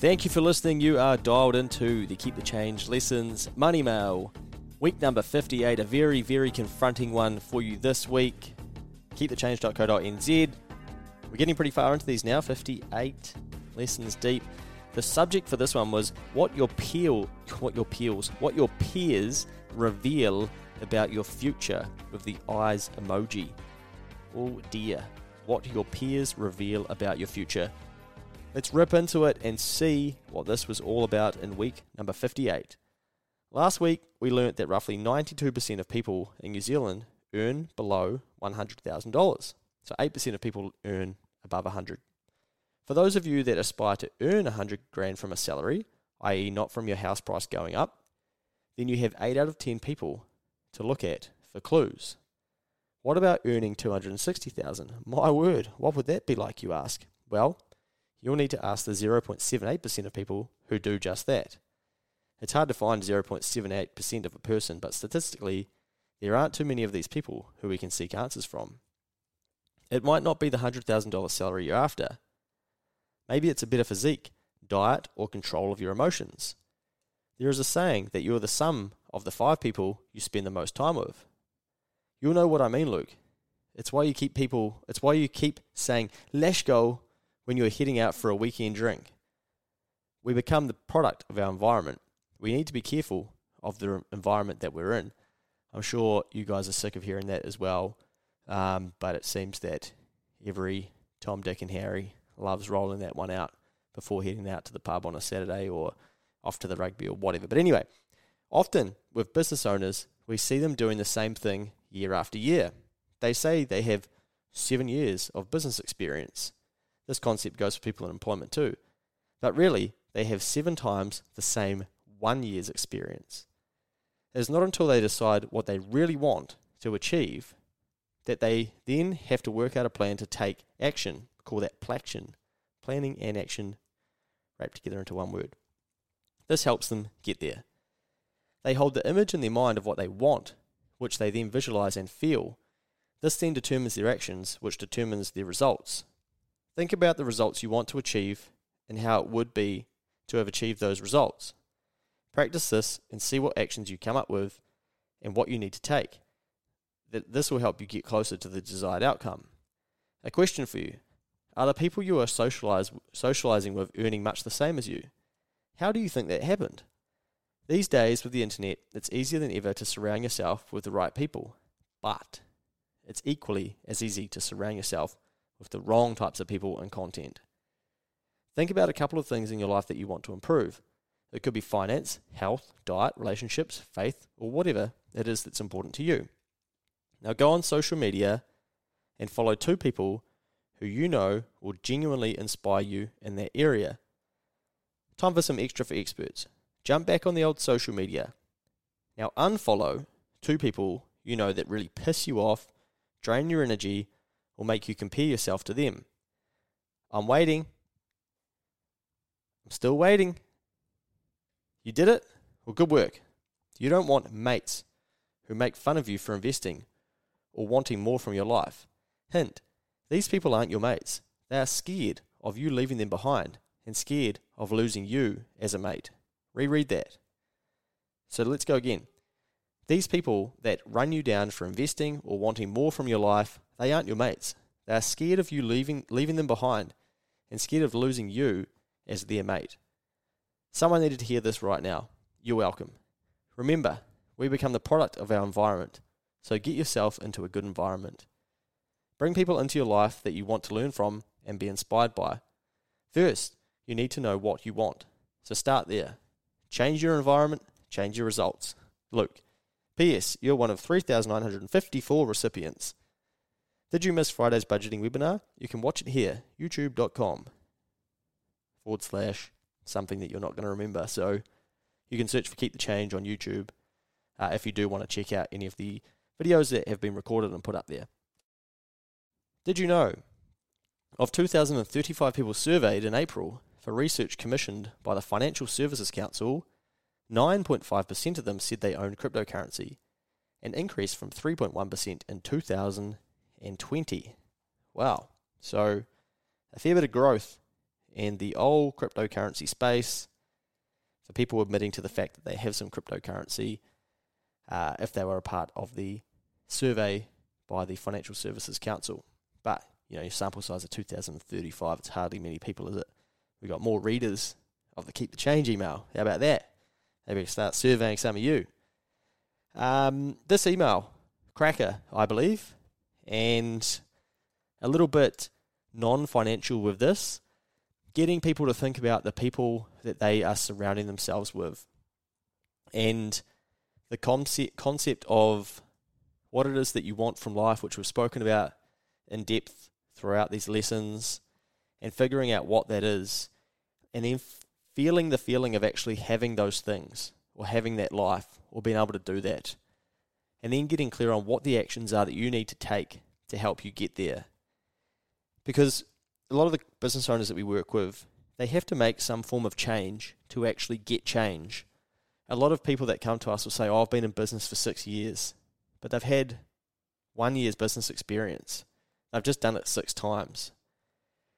Thank you for listening. You are dialed into the Keep the Change Lessons Money Mail. Week number 58, a very, very confronting one for you this week. KeepTheChange.co.nz. We're getting pretty far into these now, 58 lessons deep. The subject for this one was what your peel, what your peels, what your peers reveal about your future with the eyes emoji. Oh dear, what your peers reveal about your future. Let's rip into it and see what this was all about in week number 58. Last week, we learnt that roughly 92% of people in New Zealand earn below $100,000. So 8% of people earn above 100. For those of you that aspire to earn 100 grand from a salary, i.e. not from your house price going up, then you have 8 out of 10 people to look at for clues. What about earning 260,000? My word, what would that be like you ask? Well, you'll need to ask the 0.78% of people who do just that. It's hard to find 0.78% of a person, but statistically, there aren't too many of these people who we can seek answers from. It might not be the $100,000 salary you're after. Maybe it's a better physique, diet, or control of your emotions. There is a saying that you are the sum of the five people you spend the most time with. You'll know what I mean, Luke. It's why you keep people, it's why you keep saying, let's go when you're heading out for a weekend drink. We become the product of our environment. We need to be careful of the environment that we're in. I'm sure you guys are sick of hearing that as well, um, but it seems that every Tom, Dick, and Harry loves rolling that one out before heading out to the pub on a Saturday or off to the rugby or whatever. But anyway, often with business owners, we see them doing the same thing year after year. They say they have seven years of business experience. This concept goes for people in employment too. But really, they have seven times the same one year's experience. It is not until they decide what they really want to achieve that they then have to work out a plan to take action. Call that plaction. Planning and action wrapped together into one word. This helps them get there. They hold the image in their mind of what they want, which they then visualize and feel. This then determines their actions, which determines their results. Think about the results you want to achieve and how it would be to have achieved those results. Practice this and see what actions you come up with and what you need to take. This will help you get closer to the desired outcome. A question for you. Are the people you are socializing with earning much the same as you? How do you think that happened? These days, with the internet, it's easier than ever to surround yourself with the right people. But it's equally as easy to surround yourself with the wrong types of people and content. Think about a couple of things in your life that you want to improve. It could be finance, health, diet, relationships, faith, or whatever it is that's important to you. Now go on social media and follow two people who you know will genuinely inspire you in that area. Time for some extra for experts. Jump back on the old social media. Now unfollow two people you know that really piss you off, drain your energy, will make you compare yourself to them. I'm waiting. I'm still waiting. You did it? Well, good work. You don't want mates who make fun of you for investing or wanting more from your life. Hint these people aren't your mates. They are scared of you leaving them behind and scared of losing you as a mate. Reread that. So let's go again. These people that run you down for investing or wanting more from your life they aren't your mates. They are scared of you leaving, leaving them behind and scared of losing you as their mate. Someone needed to hear this right now. You're welcome. Remember, we become the product of our environment, so get yourself into a good environment. Bring people into your life that you want to learn from and be inspired by. First, you need to know what you want, so start there. Change your environment, change your results. Luke, P.S. You're one of 3,954 recipients. Did you miss Friday's budgeting webinar? You can watch it here, youtube.com forward slash something that you're not going to remember. So you can search for Keep the Change on YouTube uh, if you do want to check out any of the videos that have been recorded and put up there. Did you know? Of 2,035 people surveyed in April for research commissioned by the Financial Services Council, 9.5% of them said they owned cryptocurrency, an increase from 3.1% in 2000 and 20. Wow. So a fair bit of growth in the old cryptocurrency space. for people admitting to the fact that they have some cryptocurrency uh, if they were a part of the survey by the Financial Services Council. But you know, your sample size of 2,035, it's hardly many people, is it? We've got more readers of the Keep the Change email. How about that? Maybe start surveying some of you. Um, this email, cracker, I believe, and a little bit non financial with this, getting people to think about the people that they are surrounding themselves with. And the concept concept of what it is that you want from life, which we've spoken about in depth throughout these lessons, and figuring out what that is, and then f- feeling the feeling of actually having those things or having that life or being able to do that, and then getting clear on what the actions are that you need to take to help you get there. Because a lot of the business owners that we work with, they have to make some form of change to actually get change a lot of people that come to us will say, oh, I've been in business for six years, but they've had one year's business experience. They've just done it six times.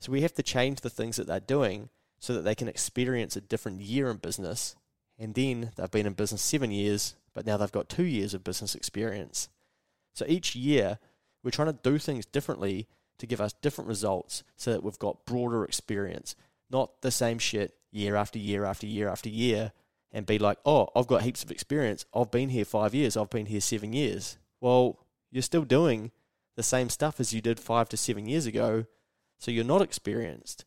So we have to change the things that they're doing so that they can experience a different year in business. And then they've been in business seven years, but now they've got two years of business experience. So each year, we're trying to do things differently to give us different results so that we've got broader experience, not the same shit year after year after year after year, and be like, oh, I've got heaps of experience. I've been here five years. I've been here seven years. Well, you're still doing the same stuff as you did five to seven years ago, so you're not experienced.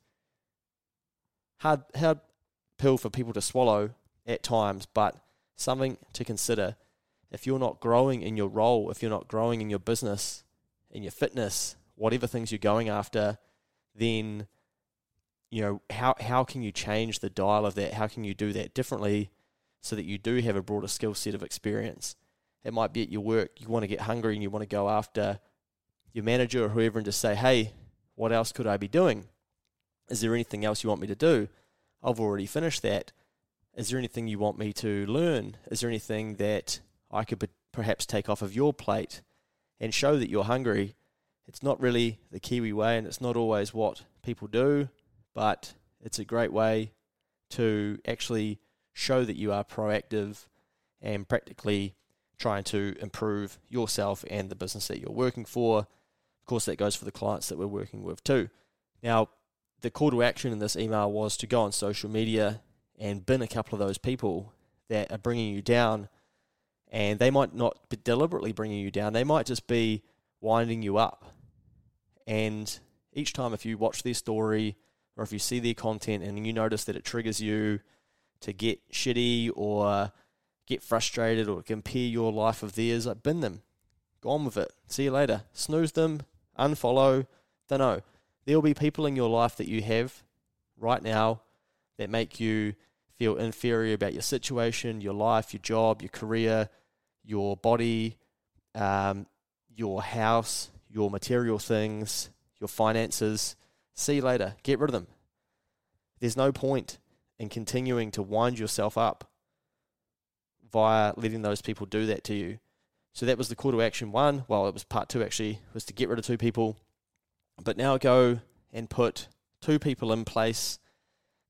Hard, hard pill for people to swallow at times, but something to consider. If you're not growing in your role, if you're not growing in your business, in your fitness, whatever things you're going after, then you know how how can you change the dial of that? How can you do that differently so that you do have a broader skill set of experience. It might be at your work, you want to get hungry and you want to go after your manager or whoever and just say, hey, what else could I be doing? Is there anything else you want me to do? I've already finished that. Is there anything you want me to learn? Is there anything that I could perhaps take off of your plate and show that you're hungry? It's not really the Kiwi way and it's not always what people do, but it's a great way to actually show that you are proactive and practically trying to improve yourself and the business that you're working for. Of course, that goes for the clients that we're working with too. Now, the call to action in this email was to go on social media and bin a couple of those people that are bringing you down. And they might not be deliberately bringing you down, they might just be winding you up. And each time, if you watch their story or if you see their content and you notice that it triggers you, to get shitty or get frustrated or compare your life with theirs, like bin them. Go on with it. See you later. Snooze them, unfollow. Don't know. There'll be people in your life that you have right now that make you feel inferior about your situation, your life, your job, your career, your body, um, your house, your material things, your finances. See you later. Get rid of them. There's no point in continuing to wind yourself up via letting those people do that to you. So that was the call to action one. Well, it was part two actually, was to get rid of two people. But now go and put two people in place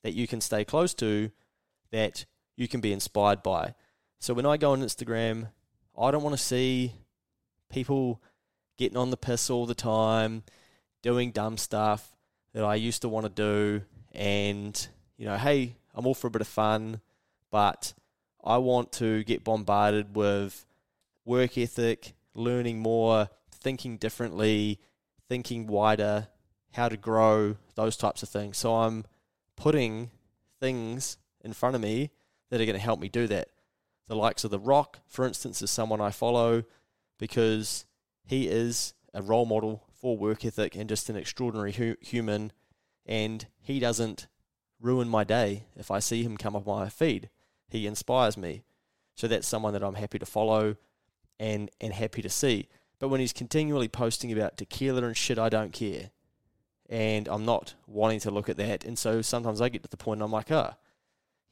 that you can stay close to that you can be inspired by. So when I go on Instagram, I don't want to see people getting on the piss all the time, doing dumb stuff that I used to want to do, and you know, hey, I'm all for a bit of fun, but I want to get bombarded with work ethic, learning more, thinking differently, thinking wider, how to grow, those types of things. So I'm putting things in front of me that are going to help me do that. The likes of The Rock, for instance, is someone I follow because he is a role model for work ethic and just an extraordinary hu- human. And he doesn't ruin my day if I see him come up my feed. He inspires me. So that's someone that I'm happy to follow and, and happy to see. But when he's continually posting about tequila and shit, I don't care. And I'm not wanting to look at that. And so sometimes I get to the point I'm like, ah, oh,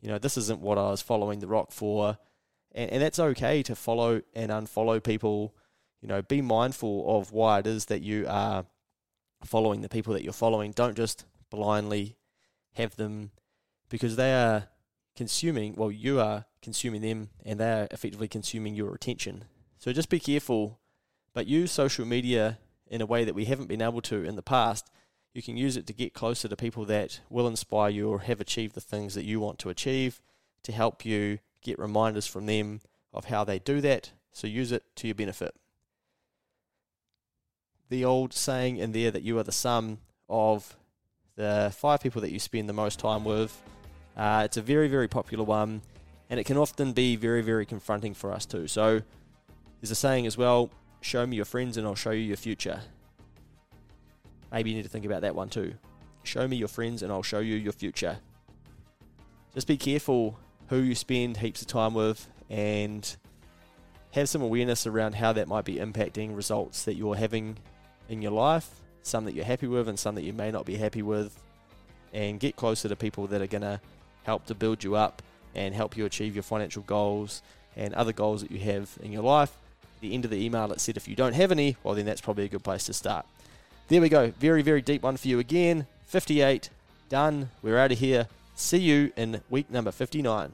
you know, this isn't what I was following The Rock for. And, and that's okay to follow and unfollow people. You know, be mindful of why it is that you are following the people that you're following. Don't just blindly have them because they are consuming, well, you are consuming them and they are effectively consuming your attention. So just be careful, but use social media in a way that we haven't been able to in the past. You can use it to get closer to people that will inspire you or have achieved the things that you want to achieve to help you get reminders from them of how they do that. So use it to your benefit. The old saying in there that you are the sum of the five people that you spend the most time with. Uh, it's a very, very popular one, and it can often be very, very confronting for us too. So there's a saying as well show me your friends and I'll show you your future. Maybe you need to think about that one too. Show me your friends and I'll show you your future. Just be careful who you spend heaps of time with and have some awareness around how that might be impacting results that you're having in your life, some that you're happy with and some that you may not be happy with, and get closer to people that are going to help to build you up and help you achieve your financial goals and other goals that you have in your life. At the end of the email, it said if you don't have any, well, then that's probably a good place to start. There we go. Very, very deep one for you again. 58, done. We're out of here. See you in week number 59.